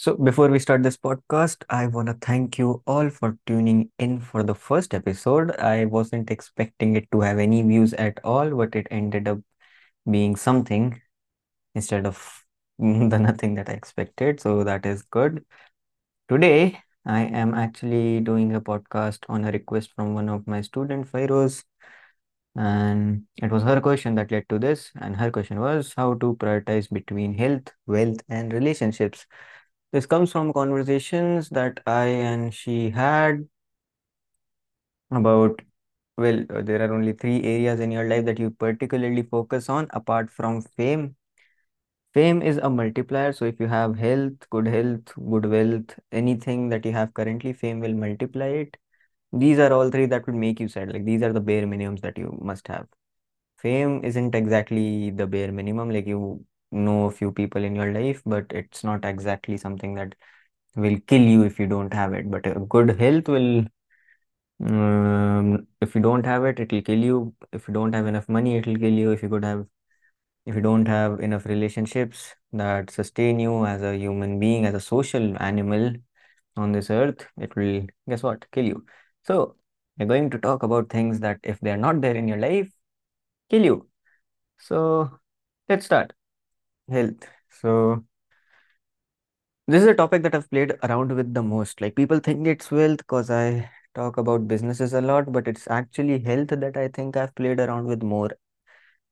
So, before we start this podcast, I want to thank you all for tuning in for the first episode. I wasn't expecting it to have any views at all, but it ended up being something instead of the nothing that I expected. So, that is good. Today, I am actually doing a podcast on a request from one of my student, Fairoz. And it was her question that led to this. And her question was how to prioritize between health, wealth, and relationships. This comes from conversations that I and she had about, well, uh, there are only three areas in your life that you particularly focus on apart from fame. Fame is a multiplier. So if you have health, good health, good wealth, anything that you have currently, fame will multiply it. These are all three that would make you sad. Like these are the bare minimums that you must have. Fame isn't exactly the bare minimum. Like you know a few people in your life, but it's not exactly something that will kill you if you don't have it. But a good health will, um, if you don't have it, it will kill you. If you don't have enough money, it will kill you. If you could have, if you don't have enough relationships that sustain you as a human being, as a social animal on this earth, it will, guess what, kill you. So, we're going to talk about things that if they're not there in your life, kill you. So, let's start. Health. So, This is a topic that I've played around with the most. Like people think it's wealth because I talk about businesses a lot, but it's actually health that I think I've played around with more.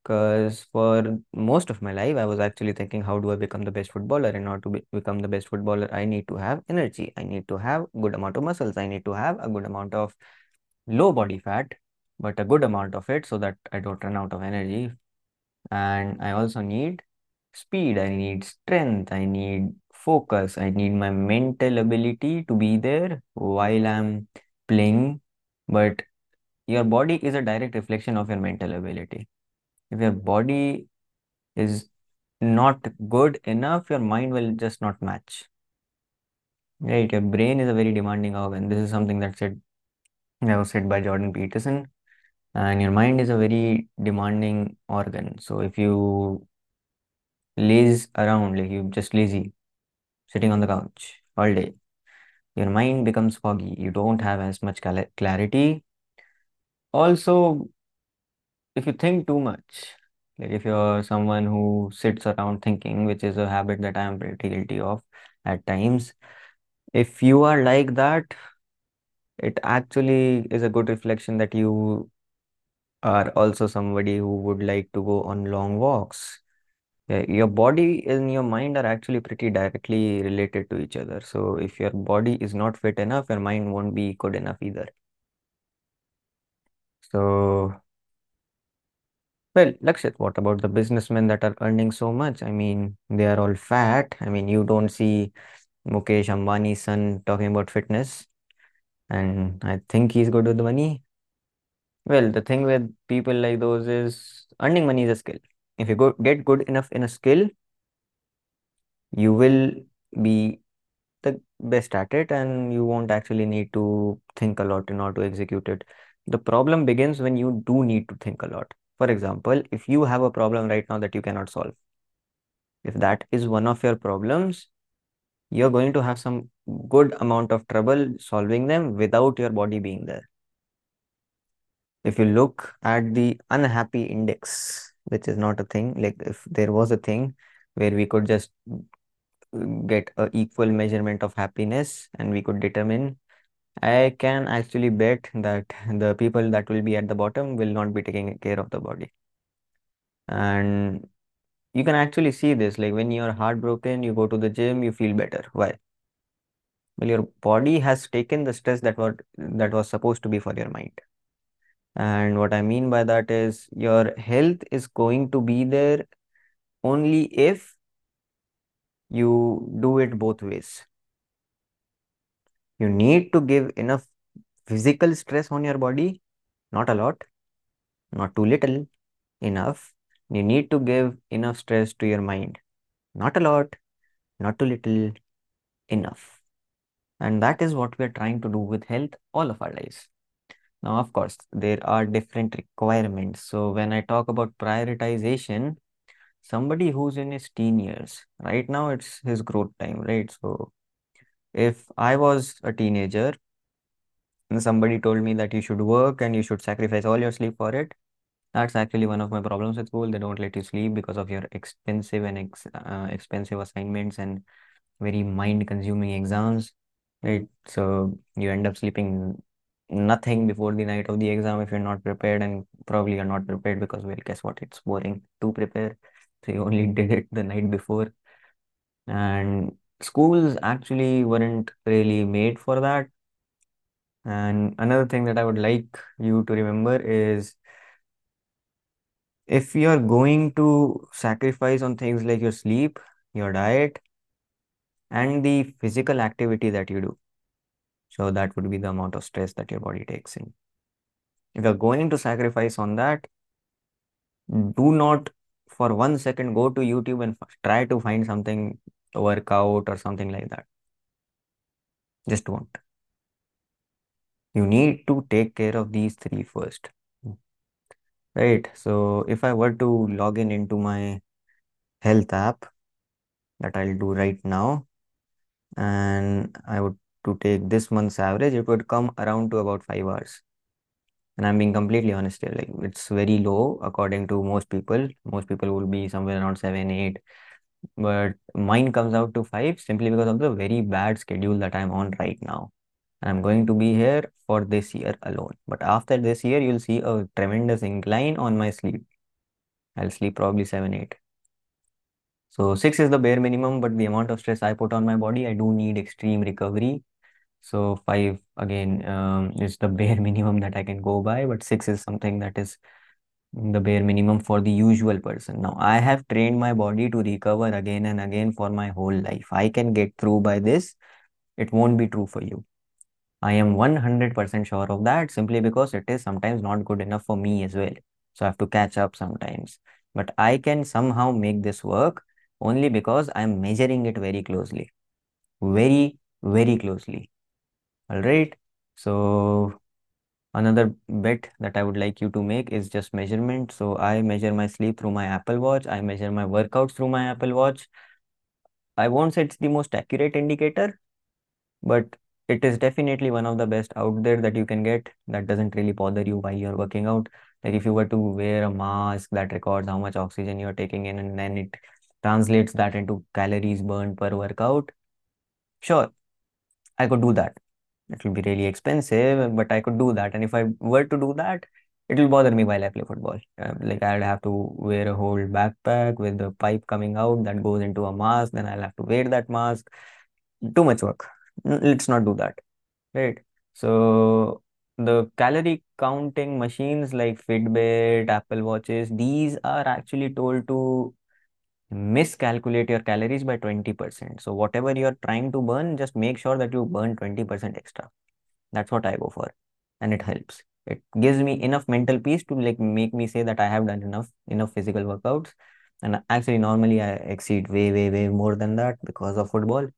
Because for most of my life, I was actually thinking, how do I become the best footballer? In order to be become the best footballer, I need to have energy. I need to have good amount of muscles. I need to have a good amount of low body fat, but a good amount of it so that I don't run out of energy. And I also need speed. I need strength. I need focus. I need my mental ability to be there while I'm playing. But your body is a direct reflection of your mental ability. If your body is not good enough, your mind will just not match. Right? Your brain is a very demanding organ. This is something that said that was said by Jordan Peterson. And your mind is a very demanding organ. So if you laze around, like you're just lazy, sitting on the couch all day, your mind becomes foggy. You don't have as much clarity. Also, if you think too much, like if you're someone who sits around thinking, which is a habit that I am pretty guilty of at times, if you are like that, it actually is a good reflection that you are also somebody who would like to go on long walks. Yeah, your body and your mind are actually pretty directly related to each other. So if your body is not fit enough, your mind won't be good enough either. So, well, Lakshit, what about the businessmen that are earning so much? I mean, they are all fat. I mean, you don't see Mukesh Ambani's son talking about fitness, and I think he's good with the money. Well, the thing with people like those is earning money is a skill. If you go get good enough in a skill, you will be the best at it and you won't actually need to think a lot in order to execute it. The problem begins when you do need to think a lot. For example, if you have a problem right now that you cannot solve, if that is one of your problems, you're going to have some good amount of trouble solving them without your body being there. If you look at the unhappy index, which is not a thing, like if there was a thing where we could just get a equal measurement of happiness and we could determine I can actually bet that the people that will be at the bottom will not be taking care of the body. And you can actually see this like when you're heartbroken, you go to the gym, you feel better. Why? Well, your body has taken the stress that was that was supposed to be for your mind. And what I mean by that is your health is going to be there only if you do it both ways. You need to give enough physical stress on your body, not a lot, not too little, enough. You need to give enough stress to your mind, not a lot, not too little, enough. And that is what we are trying to do with health all of our lives. Now, of course, there are different requirements. So when I talk about prioritization, somebody who's in his teen years, right now it's his growth time, right? So if I was a teenager and somebody told me that you should work and you should sacrifice all your sleep for it, that's actually one of my problems at school. They don't let you sleep because of your expensive and ex uh, expensive assignments and very mind-consuming exams, right? So you end up sleeping nothing before the night of the exam if you're not prepared, and probably you're not prepared because, well, guess what? It's boring to prepare. So you only did it the night before. And schools actually weren't really made for that. And another thing that I would like you to remember is if you're going to sacrifice on things like your sleep, your diet, and the physical activity that you do, so that would be the amount of stress that your body takes in. If you're going to sacrifice on that, do not for one second go to YouTube and try to find something workout or something like that. Just won't. You need to take care of these three first. Right. So if I were to log in into my health app that I'll do right now, and I would to take this month's average, it would come around to about five hours. And I'm being completely honest here, like it's very low according to most people. Most people will be somewhere around seven, eight, but mine comes out to five simply because of the very bad schedule that I'm on right now. And I'm going to be here for this year alone. But after this year, you'll see a tremendous incline on my sleep. I'll sleep probably seven, eight. So six is the bare minimum, but the amount of stress I put on my body, I do need extreme recovery. So five again um, is the bare minimum that I can go by, but six is something that is the bare minimum for the usual person. Now I have trained my body to recover again and again for my whole life. I can get through by this. It won't be true for you. I am 100% sure of that simply because it is sometimes not good enough for me as well. So I have to catch up sometimes. But I can somehow make this work only because I'm measuring it very closely. Very, very closely. All right. So another bet that I would like you to make is just measurement. So I measure my sleep through my Apple Watch. I measure my workouts through my Apple Watch. I won't say it's the most accurate indicator, but it is definitely one of the best out there that you can get that doesn't really bother you while you're working out. Like if you were to wear a mask that records how much oxygen you're taking in and then it translates that into calories burned per workout, sure, I could do that. It will be really expensive, but I could do that. And if I were to do that, it will bother me while I play football. Uh, like I'd have to wear a whole backpack with the pipe coming out that goes into a mask. Then I'll have to wear that mask. Too much work. Let's not do that. Right. So the calorie counting machines like Fitbit, Apple Watches, these are actually told to miscalculate your calories by 20%. So whatever you're trying to burn, just make sure that you burn 20% extra. That's what I go for. And it helps. It gives me enough mental peace to like make me say that I have done enough, enough physical workouts. And actually normally I exceed way, way, way more than that because of football.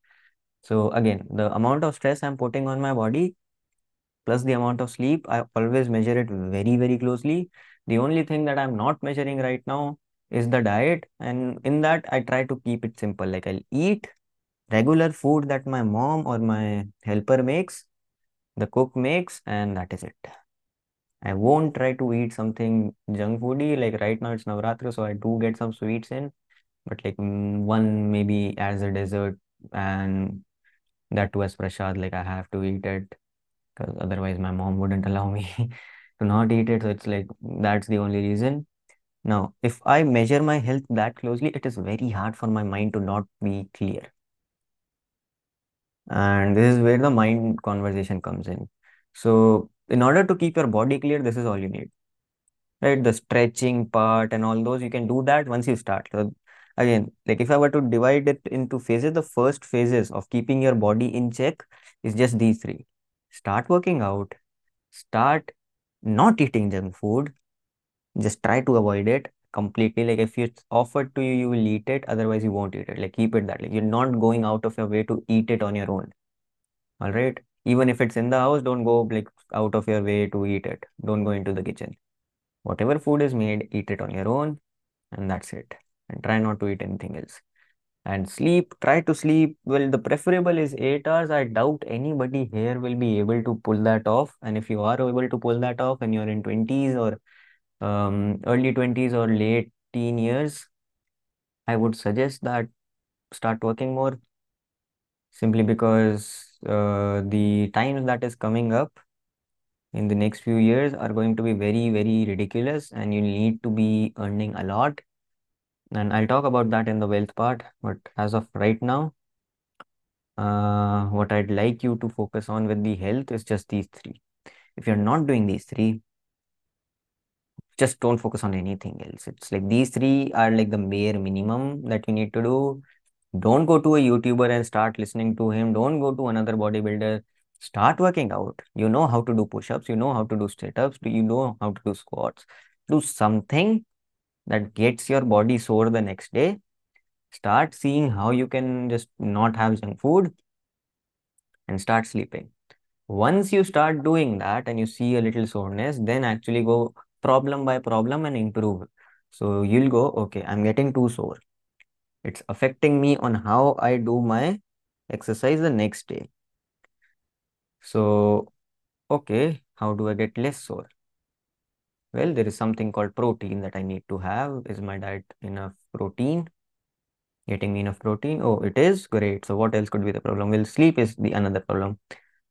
So again, the amount of stress I'm putting on my body plus the amount of sleep, I always measure it very, very closely. The only thing that I'm not measuring right now is the diet. And in that, I try to keep it simple. Like I'll eat regular food that my mom or my helper makes, the cook makes, and that is it. I won't try to eat something junk foody. Like right now it's Navratri, so I do get some sweets in, but like mm, one maybe as a dessert and that too as prasad, like I have to eat it because otherwise my mom wouldn't allow me to not eat it. So it's like that's the only reason. Now, if I measure my health that closely, it is very hard for my mind to not be clear. And this is where the mind conversation comes in. So, in order to keep your body clear, this is all you need. Right? The stretching part and all those, you can do that once you start. So, again, like if I were to divide it into phases, the first phases of keeping your body in check is just these three. Start working out, start not eating junk food, just try to avoid it completely. Like if it's offered to you you will eat it. Otherwise you won't eat it. Like keep it that like you're not going out of your way to eat it on your own. All right? Even if it's in the house don't go like out of your way to eat it. Don't go into the kitchen. Whatever food is made eat it on your own and that's it. And try not to eat anything else. And sleep, try to sleep. Well, the preferable is eight hours. I doubt anybody here will be able to pull that off. And if you are able to pull that off and you're in 20s or um, early 20s or late teen years, I would suggest that start working more simply because uh, the times that is coming up in the next few years are going to be very, very ridiculous and you need to be earning a lot. And I'll talk about that in the wealth part. But as of right now, uh, what I'd like you to focus on with the health is just these three. If you're not doing these three, just don't focus on anything else. It's like these three are like the bare minimum that you need to do. Don't go to a YouTuber and start listening to him. Don't go to another bodybuilder. Start working out. You know how to do push-ups. You know how to do sit-ups. Do you know how to do squats? Do something that gets your body sore the next day. Start seeing how you can just not have junk food and start sleeping. Once you start doing that and you see a little soreness, then actually go problem by problem and improve. So you'll go, okay, I'm getting too sore. It's affecting me on how I do my exercise the next day. So, okay, how do I get less sore? Well, there is something called protein that I need to have. Is my diet enough protein? Getting me enough protein? Oh, it is great. So what else could be the problem? Well, sleep is the another problem.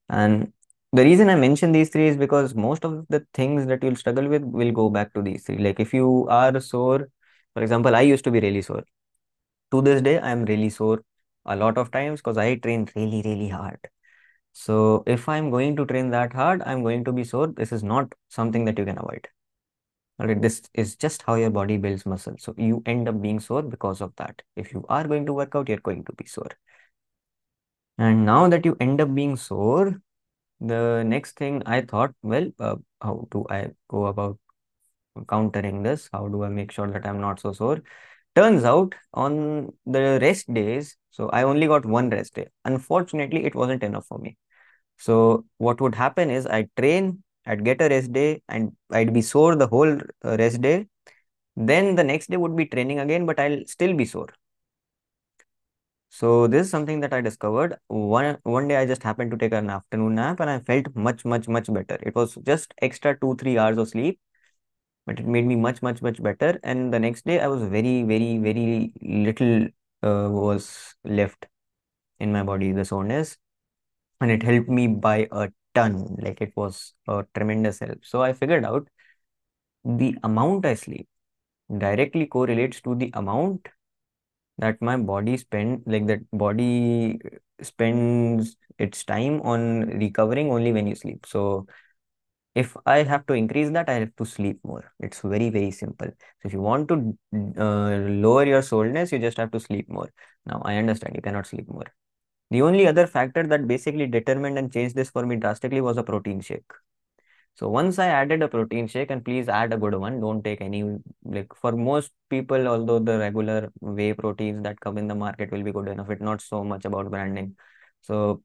And the reason I mention these three is because most of the things that you'll struggle with will go back to these three. Like if you are sore, for example, I used to be really sore. To this day, I'm really sore a lot of times because I train really, really hard. So if I'm going to train that hard, I'm going to be sore. This is not something that you can avoid. All right, this is just how your body builds muscle. So you end up being sore because of that. If you are going to work out, you're going to be sore. And now that you end up being sore, the next thing I thought, well, uh, how do I go about countering this? How do I make sure that I'm not so sore? Turns out on the rest days, so I only got one rest day. Unfortunately, it wasn't enough for me. So what would happen is I'd train, I'd get a rest day and I'd be sore the whole uh, rest day. Then the next day would be training again, but I'll still be sore. So this is something that I discovered. One one day I just happened to take an afternoon nap and I felt much, much, much better. It was just extra two, three hours of sleep, but it made me much, much, much better. And the next day I was very, very, very little uh, was left in my body, the soreness. And it helped me by a ton. Like it was a tremendous help. So I figured out the amount I sleep directly correlates to the amount that my body spend like that body spends its time on recovering only when you sleep. So if I have to increase that, I have to sleep more. It's very, very simple. So if you want to uh, lower your soreness, you just have to sleep more. Now I understand you cannot sleep more. The only other factor that basically determined and changed this for me drastically was a protein shake. So once I added a protein shake, and please add a good one. Don't take any like for most people, although the regular whey proteins that come in the market will be good enough. It's not so much about branding. So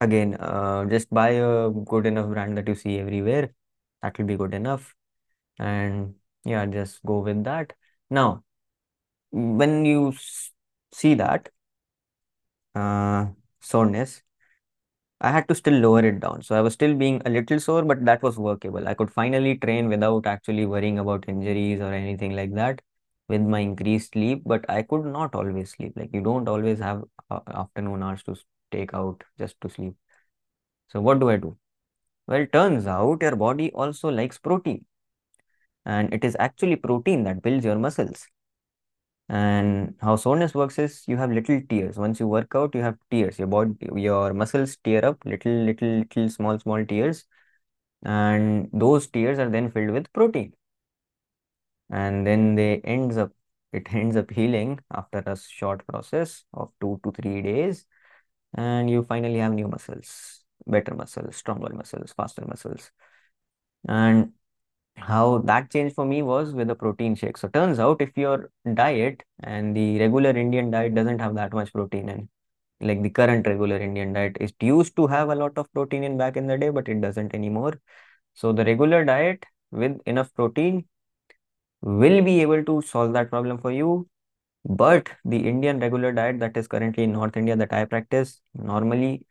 again, uh, just buy a good enough brand that you see everywhere. That will be good enough. And yeah, just go with that. Now, when you see that uh, soreness, I had to still lower it down. So I was still being a little sore, but that was workable. I could finally train without actually worrying about injuries or anything like that with my increased sleep. But I could not always sleep. Like you don't always have uh, afternoon hours to take out just to sleep. So what do I do? Well, turns out your body also likes protein. And it is actually protein that builds your muscles. And how soreness works is you have little tears. Once you work out, you have tears. Your body, your muscles tear up little, little, little, small, small tears. And those tears are then filled with protein. And then they ends up, it ends up healing after a short process of two to three days. And you finally have new muscles, better muscles, stronger muscles, faster muscles. And how that changed for me was with the protein shake. So turns out if your diet and the regular Indian diet doesn't have that much protein in, like the current regular Indian diet, it used to have a lot of protein in back in the day, but it doesn't anymore. So the regular diet with enough protein will be able to solve that problem for you. But the Indian regular diet that is currently in North India that I practice normally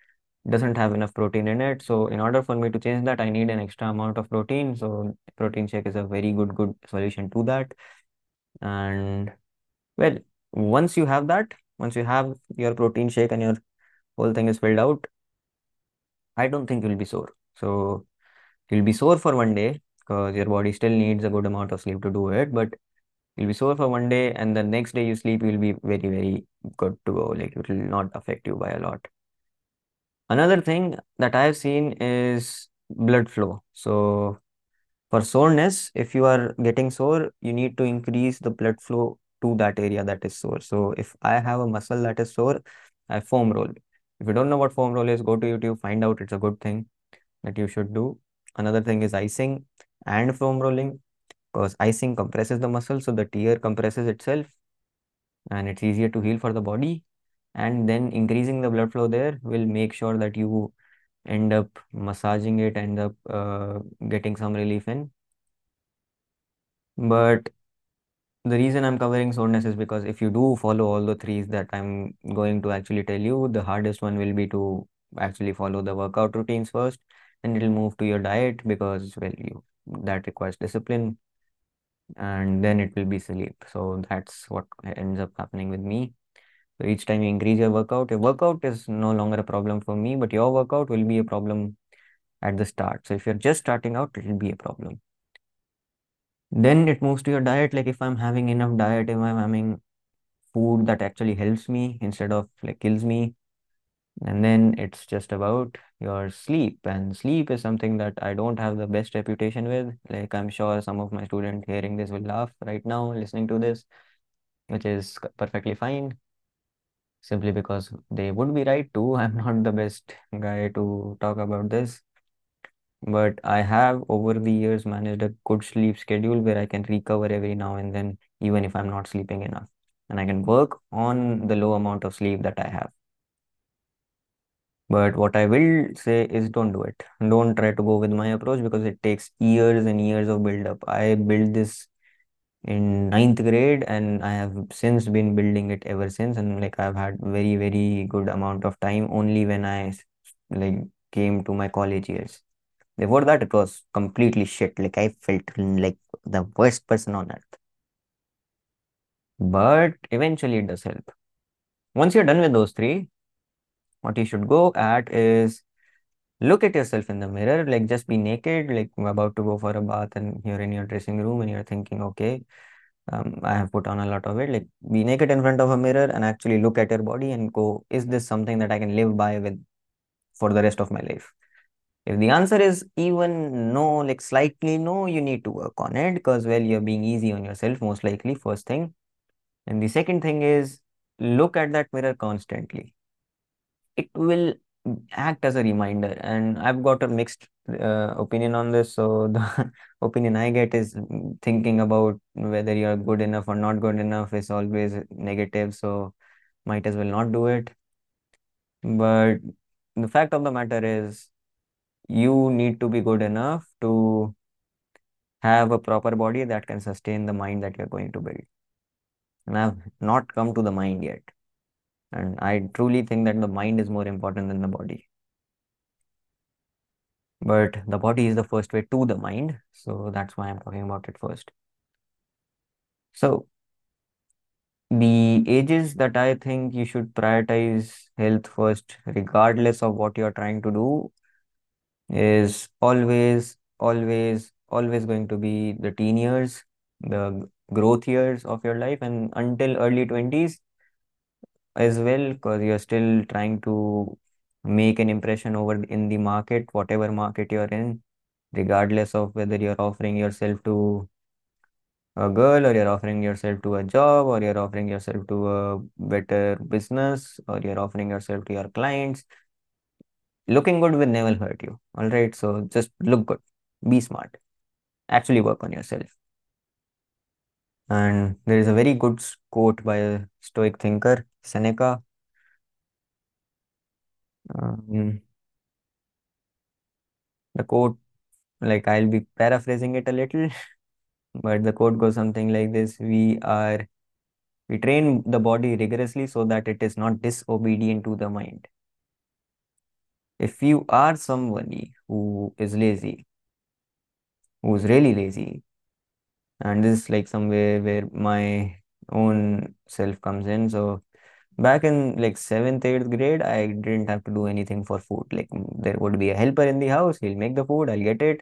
doesn't have enough protein in it. So in order for me to change that, I need an extra amount of protein. So protein shake is a very good, good solution to that. And well, once you have that, once you have your protein shake and your whole thing is filled out, I don't think you'll be sore. So you'll be sore for one day because your body still needs a good amount of sleep to do it, but you'll be sore for one day and the next day you sleep, you'll be very, very good to go. Like it will not affect you by a lot. Another thing that I've seen is blood flow. So for soreness, if you are getting sore, you need to increase the blood flow to that area that is sore. So if I have a muscle that is sore, I foam roll. If you don't know what foam roll is, go to YouTube, find out. It's a good thing that you should do. Another thing is icing and foam rolling because icing compresses the muscle, so the tear compresses itself and it's easier to heal for the body. And then increasing the blood flow there will make sure that you end up massaging it, end up uh, getting some relief in. But the reason I'm covering soreness is because if you do follow all the threes that I'm going to actually tell you, the hardest one will be to actually follow the workout routines first, and it'll move to your diet because well, you that requires discipline, and then it will be sleep. So that's what ends up happening with me. So each time you increase your workout, your workout is no longer a problem for me, but your workout will be a problem at the start. So if you're just starting out, it will be a problem. Then it moves to your diet. Like if I'm having enough diet, if I'm having food that actually helps me instead of like kills me. And then it's just about your sleep. And sleep is something that I don't have the best reputation with. Like I'm sure some of my students hearing this will laugh right now, listening to this, which is perfectly fine. Simply because they would be right too. I'm not the best guy to talk about this. But I have over the years managed a good sleep schedule where I can recover every now and then, even if I'm not sleeping enough. And I can work on the low amount of sleep that I have. But what I will say is don't do it. Don't try to go with my approach because it takes years and years of build up. I built this in ninth grade and I have since been building it ever since. And like I've had very, very good amount of time only when I like came to my college years. Before that, it was completely shit. Like I felt like the worst person on earth. But eventually it does help. Once you're done with those three, what you should go at is look at yourself in the mirror, like just be naked, like about to go for a bath and you're in your dressing room and you're thinking, okay, um, I have put on a lot of it. Like be naked in front of a mirror and actually look at your body and go, is this something that I can live by with for the rest of my life? If the answer is even no, like slightly no, you need to work on it because, well, you're being easy on yourself, most likely, first thing. And the second thing is look at that mirror constantly. It will act as a reminder. And I've got a mixed uh, opinion on this. So the opinion I get is thinking about whether you're good enough or not good enough is always negative. So might as well not do it. But the fact of the matter is you need to be good enough to have a proper body that can sustain the mind that you're going to build. And I've not come to the mind yet. And I truly think that the mind is more important than the body. But the body is the first way to the mind. So that's why I'm talking about it first. So the ages that I think you should prioritize health first, regardless of what you're trying to do, is always, always, always going to be the teen years, the growth years of your life, and until early 20s as well, because you're still trying to make an impression over in the market, whatever market you're in, regardless of whether you're offering yourself to a girl or you're offering yourself to a job or you're offering yourself to a better business or you're offering yourself to your clients. Looking good will never hurt you all right so just look good. Be smart. Actually work on yourself. And there is a very good quote by a stoic thinker seneca um, the quote like i'll be paraphrasing it a little but the quote goes something like this we are We train the body rigorously so that it is not disobedient to the mind. If you are somebody who is lazy, who is really lazy, and this is like somewhere where my own self comes in. So back in like seventh, eighth grade, I didn't have to do anything for food. Like there would be a helper in the house, he'll make the food, I'll get it.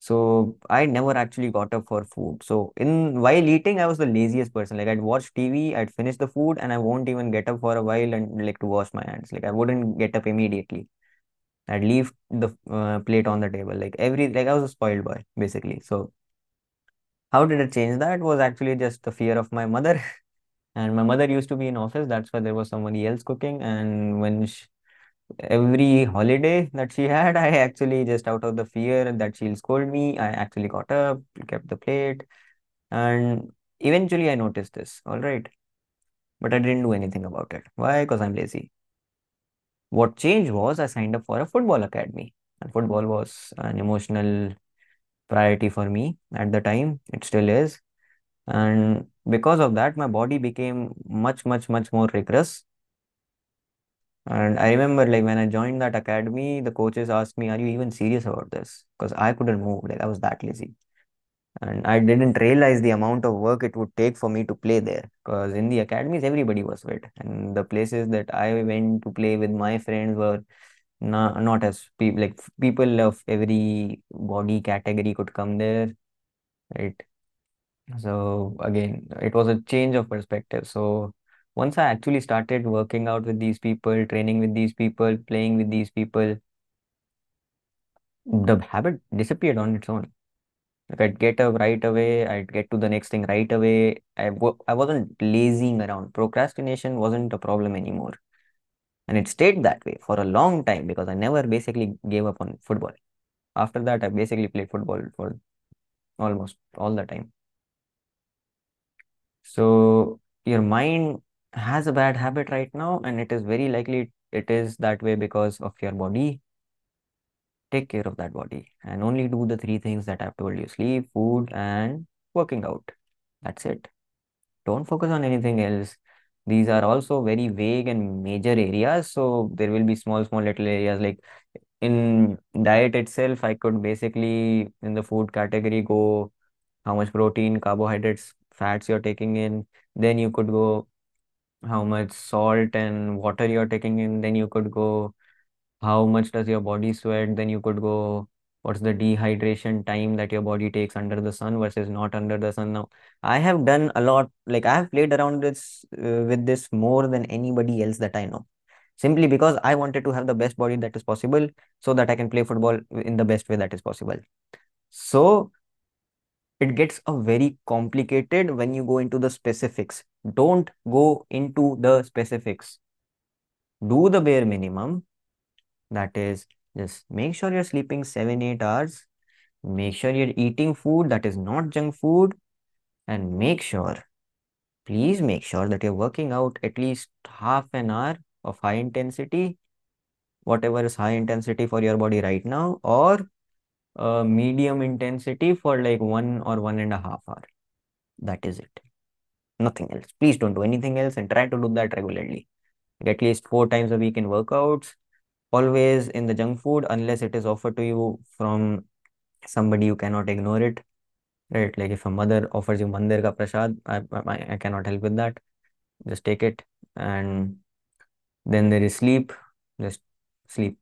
So I never actually got up for food. So in while eating, I was the laziest person. Like I'd watch TV, I'd finish the food, and I won't even get up for a while and like to wash my hands. Like I wouldn't get up immediately. I'd leave the uh, plate on the table. Like every like I was a spoiled boy basically. So how did it change? That was actually just the fear of my mother. And my mother used to be in office. That's why there was somebody else cooking. And when she, every holiday that she had, I actually just out of the fear that she'll scold me, I actually got up, kept the plate, and eventually I noticed this. All right. But I didn't do anything about it. Why? Because I'm lazy. What changed was I signed up for a football academy. And football was an emotional priority for me at the time. It still is. And because of that, my body became much, much, much more rigorous. And I remember like when I joined that academy, the coaches asked me, Are you even serious about this? Because I couldn't move, like I was that lazy. And I didn't realize the amount of work it would take for me to play there. Because in the academies, everybody was fit. And the places that I went to play with my friends were not, not as people like people of every body category could come there, right? So again, it was a change of perspective. So once I actually started working out with these people, training with these people, playing with these people, the habit disappeared on its own. Like I'd get up right away, I'd get to the next thing right away. I w I wasn't lazing around. Procrastination wasn't a problem anymore. And it stayed that way for a long time because I never basically gave up on football. After that, I basically played football for almost all the time. So your mind has a bad habit right now, and it is very likely it is that way because of your body. Take care of that body and only do the three things that I've told you sleep, food, and working out. That's it. Don't focus on anything else. These are also very vague and major areas. So there will be small, small little areas like in diet itself, I could basically in the food category go how much protein, carbohydrates, fats you're taking in. Then you could go how much salt and water you're taking in. Then you could go how much does your body sweat. Then you could go what's the dehydration time that your body takes under the sun versus not under the sun. Now, I have done a lot, like I have played around this uh, with this more than anybody else that I know. Simply because I wanted to have the best body that is possible so that I can play football in the best way that is possible. So it gets a very complicated when you go into the specifics. Don't go into the specifics. Do the bare minimum. That is, just make sure you're sleeping seven, eight hours. Make sure you're eating food that is not junk food. And make sure, please make sure that you're working out at least half an hour of high intensity, whatever is high intensity for your body right now, or uh, medium intensity for like one or one and a half hour. That is it. Nothing else. Please don't do anything else and try to do that regularly. Like at least four times a week in workouts, always in the junk food, unless it is offered to you from somebody you cannot ignore it. Right? Like if a mother offers you mandir ka prasad, I, I, I cannot help with that. Just take it. And then there is sleep. Just sleep.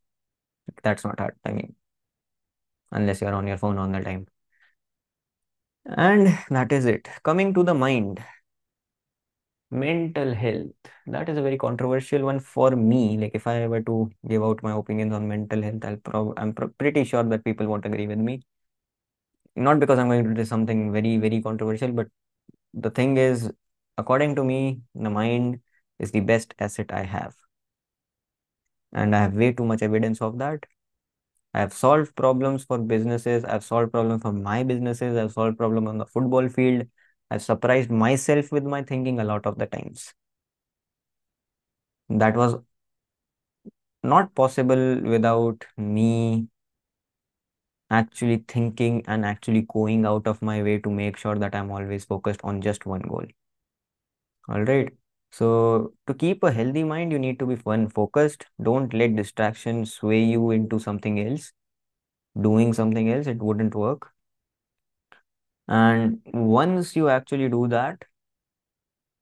That's not hard. I mean, unless you're on your phone all the time. And that is it. Coming to the mind, mental health. That is a very controversial one for me. Like if I were to give out my opinions on mental health, I'll prob I'm pr pretty sure that people won't agree with me. Not because I'm going to do something very, very controversial, but the thing is, according to me, the mind is the best asset I have. And I have way too much evidence of that. I have solved problems for businesses. I've solved problems for my businesses. I've solved problems on the football field. I've surprised myself with my thinking a lot of the times. That was not possible without me actually thinking and actually going out of my way to make sure that I'm always focused on just one goal. All right. So to keep a healthy mind, you need to be fun focused. Don't let distractions sway you into something else. Doing something else, it wouldn't work. And once you actually do that,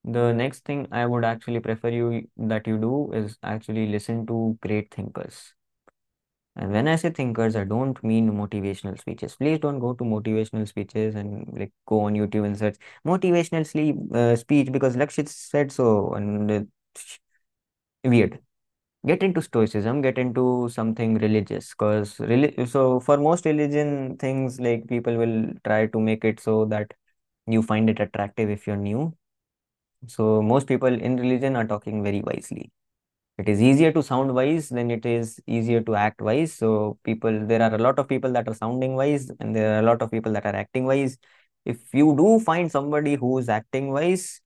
the next thing I would actually prefer you that you do is actually listen to great thinkers. And when I say thinkers, I don't mean motivational speeches. Please don't go to motivational speeches and like go on YouTube and search motivational sleep uh, speech because Lakshit said so and uh, weird. Get into stoicism, get into something religious because reli so for most religion things like people will try to make it so that you find it attractive if you're new. So most people in religion are talking very wisely it is easier to sound wise than it is easier to act wise. So people there are a lot of people that are sounding wise and there are a lot of people that are acting wise. If you do find somebody who is acting wise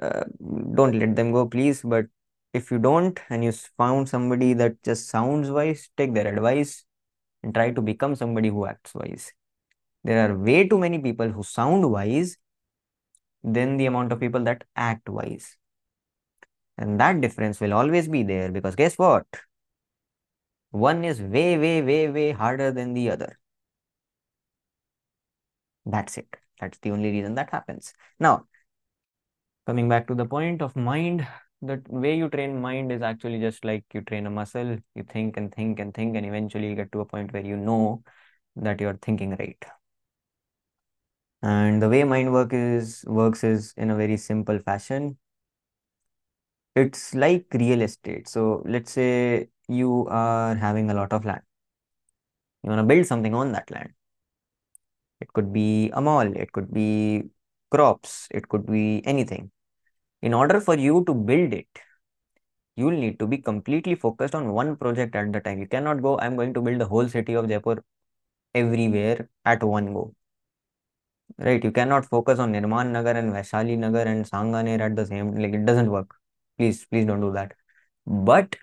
uh, don't let them go please. But if you don't and you found somebody that just sounds wise take their advice and try to become somebody who acts wise. There are way too many people who sound wise than the amount of people that act wise and that difference will always be there because guess what one is way, way, way, way harder than the other. That's it. That's the only reason that happens. Now, coming back to the point of mind, the way you train mind is actually just like you train a muscle. You think and think and think, and eventually you get to a point where you know that you're thinking right. And the way mind work is works is in a very simple fashion. It's like real estate. So let's say you are having a lot of land. You want to build something on that land. It could be a mall, it could be crops, it could be anything. In order for you to build it, you will need to be completely focused on one project at the time. You cannot go, I'm going to build the whole city of Jaipur everywhere at one go. Right? You cannot focus on Nirman Nagar and Vaishali Nagar and Sanganer at the same like it doesn't work. Please, please don't do that. But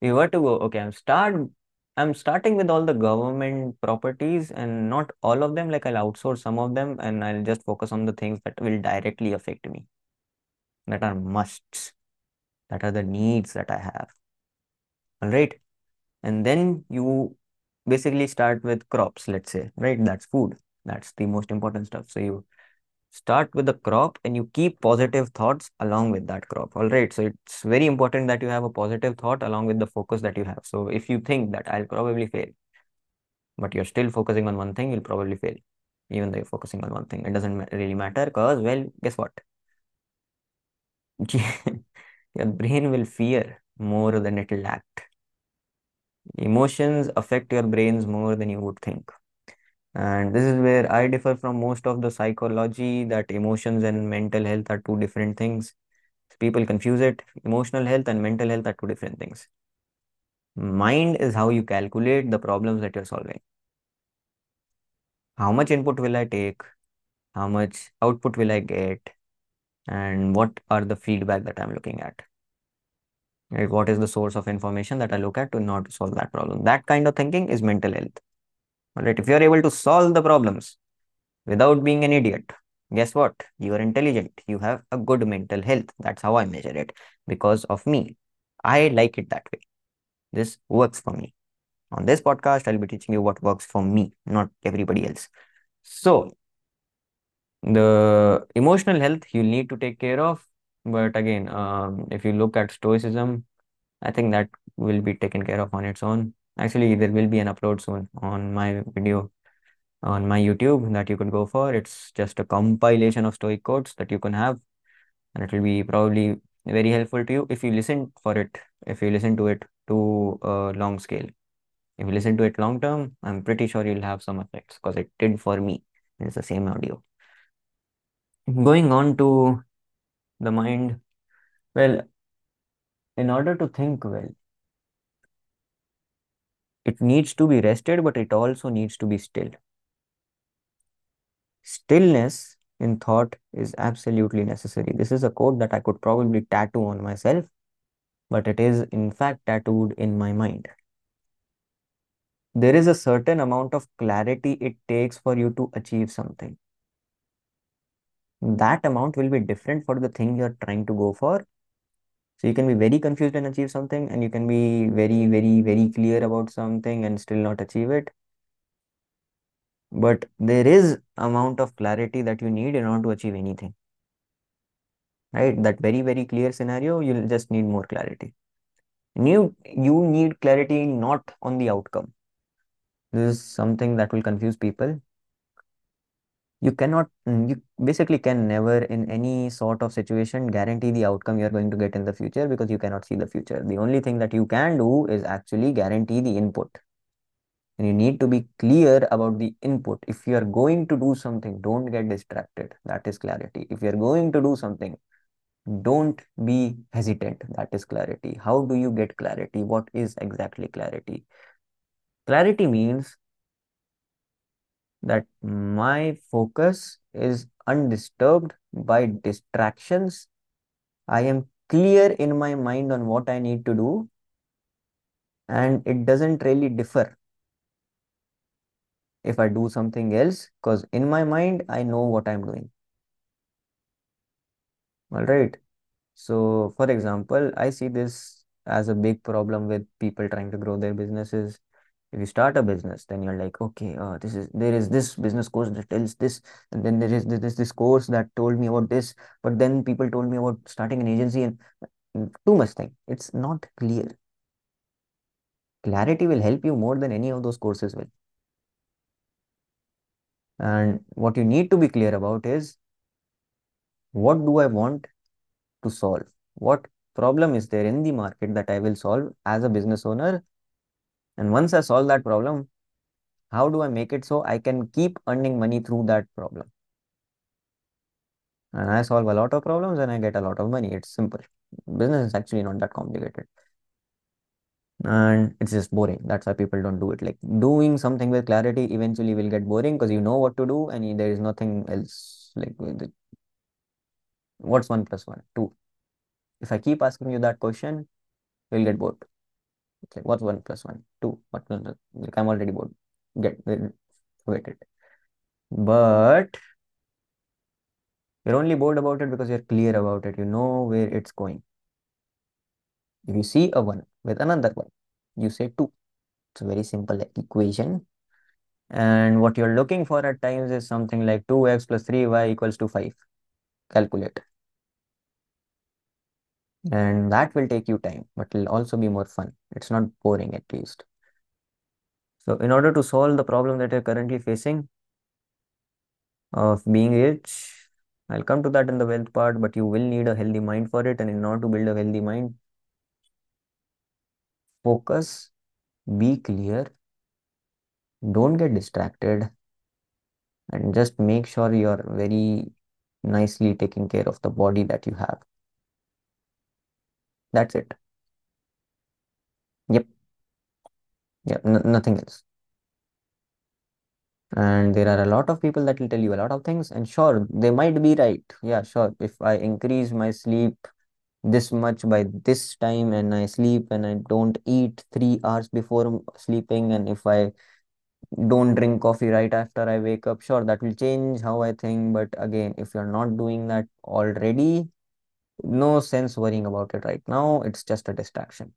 you were to go, okay, I'm start I'm starting with all the government properties and not all of them. Like I'll outsource some of them and I'll just focus on the things that will directly affect me, that are musts, that are the needs that I have. All right. And then you basically start with crops, let's say, right? That's food. That's the most important stuff. So you start with the crop and you keep positive thoughts along with that crop. All right so it's very important that you have a positive thought along with the focus that you have. So if you think that i'll probably fail but you're still focusing on one thing you'll probably fail even though you're focusing on one thing. It doesn't really matter because well guess what? Your brain will fear more than it will act. Emotions affect your brains more than you would think and this is where I differ from most of the psychology that emotions and mental health are two different things. People confuse it. Emotional health and mental health are two different things. Mind is how you calculate the problems that you're solving. How much input will I take? How much output will I get? And what are the feedback that I'm looking at? Right? What is the source of information that I look at to not solve that problem? That kind of thinking is mental health. All right. If you're able to solve the problems without being an idiot, guess what? You are intelligent. You have a good mental health. That's how I measure it because of me. I like it that way. This works for me. On this podcast, I'll be teaching you what works for me, not everybody else. So, the emotional health you'll need to take care of. But again, um, if you look at Stoicism, I think that will be taken care of on its own. Actually, there will be an upload soon on my video on my YouTube that you could go for. It's just a compilation of Stoic quotes that you can have, and it will be probably very helpful to you if you listen for it, if you listen to it to a long scale. If you listen to it long term, I'm pretty sure you'll have some effects because it did for me. It's the same audio. Going on to the mind, well, in order to think well, it needs to be rested, but it also needs to be still. Stillness in thought is absolutely necessary. This is a quote that I could probably tattoo on myself, but it is in fact tattooed in my mind. There is a certain amount of clarity it takes for you to achieve something. that amount will be different for the thing you're trying to go for. So you can be very confused and achieve something, and you can be very, very, very clear about something and still not achieve it. But there is amount of clarity that you need in order to achieve anything. Right? That very, very clear scenario, you'll just need more clarity. You, you need clarity not on the outcome. This is something that will confuse people you cannot mm, you basically can never in any sort of situation guarantee the outcome you're going to get in the future because you cannot see the future. The only thing that you can do is actually guarantee the input. And you need to be clear about the input. If you are going to do something don't get distracted. That is clarity. If you are going to do something don't be hesitant. That is clarity. How do you get clarity? What is exactly clarity? Clarity means that my focus is undisturbed by distractions. I am clear in my mind on what I need to do, and it doesn't really differ if I do something else because in my mind, I know what I'm doing. All right. So, for example, I see this as a big problem with people trying to grow their businesses if you start a business then you're like okay uh, this is there is this business course that tells this and then there is this this course that told me about this but then people told me about starting an agency and too much thing. It's not clear. Clarity will help you more than any of those courses will. And what you need to be clear about is what do i want to solve? What problem is there in the market that i will solve as a business owner and once i solve that problem how do I make it so I can keep earning money through that problem? And I solve a lot of problems and I get a lot of money. It's simple. Business is actually not that complicated. And it's just boring. That's why people don't do it. Like doing something with clarity eventually will get boring because you know what to do and there is nothing else. Like, what's one plus one? Two. If I keep asking you that question, you'll get bored. Like, what's one plus one? Two. What? Like, I'm already bored. Get, uh, forget it. But you're only bored about it because you're clear about it. You know where it's going. If you see a 1 with another 1, you say 2. It's a very simple equation. And what you're looking for at times is something like 2x plus 3y equals to 5. Calculate. And that will take you time, but it'll also be more fun. It's not boring at least. So in order to solve the problem that you're currently facing of being rich, I'll come to that in the wealth part, but you will need a healthy mind for it. And in order to build a healthy mind, focus, be clear, don't get distracted, and just make sure you're very nicely taking care of the body that you have. That's it. Yep. Yeah, nothing else. And there are a lot of people that will tell you a lot of things and sure they might be right. Yeah sure if i increase my sleep this much by this time and i sleep and i don't eat 3 hours before sleeping and if i don't drink coffee right after i wake up sure that will change how i think. But again if you're not doing that already no sense worrying about it right now. It's just a distraction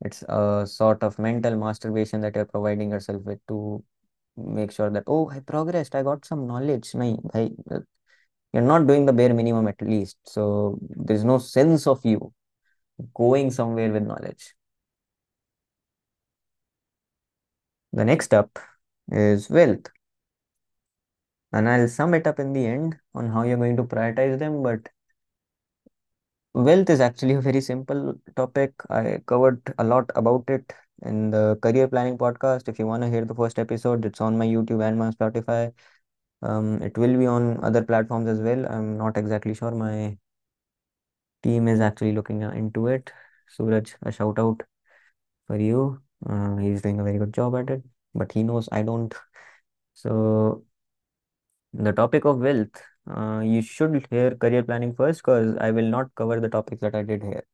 it's a sort of mental masturbation that you're providing yourself with to make sure that oh I progressed, I got some knowledge. No, I, uh, you're not doing the bare minimum at least. So there's no sense of you going somewhere with knowledge. The next up is wealth. And I'll sum it up in the end on how you're going to prioritize them. But wealth is actually a very simple topic. I covered a lot about it in the career planning podcast. If you want to hear the first episode, it's on my YouTube and my Spotify. Um, it will be on other platforms as well. I'm not exactly sure. My team is actually looking into it. Suraj, a shout out for you. Uh, he's doing a very good job at it, but he knows I don't. So, the topic of wealth, uh, you should hear career planning first because I will not cover the topics that I did here.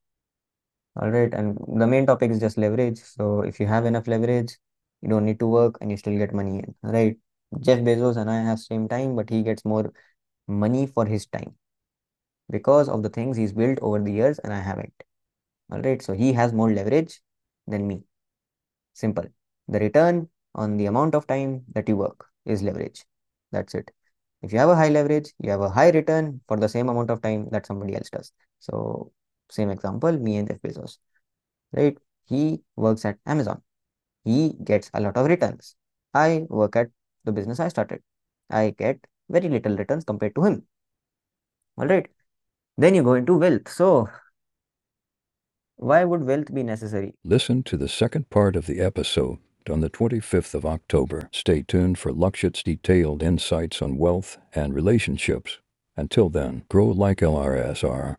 All right. And the main topic is just leverage. So if you have enough leverage, you don't need to work and you still get money in. Right. Jeff Bezos and I have same time, but he gets more money for his time because of the things he's built over the years and I haven't. All right, so he has more leverage than me. Simple. The return on the amount of time that you work is leverage. That's it. If you have a high leverage, you have a high return for the same amount of time that somebody else does. So, same example, me and Jeff Bezos, right? He works at Amazon. He gets a lot of returns. I work at the business I started. I get very little returns compared to him. All right. Then you go into wealth. So, why would wealth be necessary? Listen to the second part of the episode on the 25th of October. Stay tuned for Lakshit's detailed insights on wealth and relationships. Until then, grow like LRSR.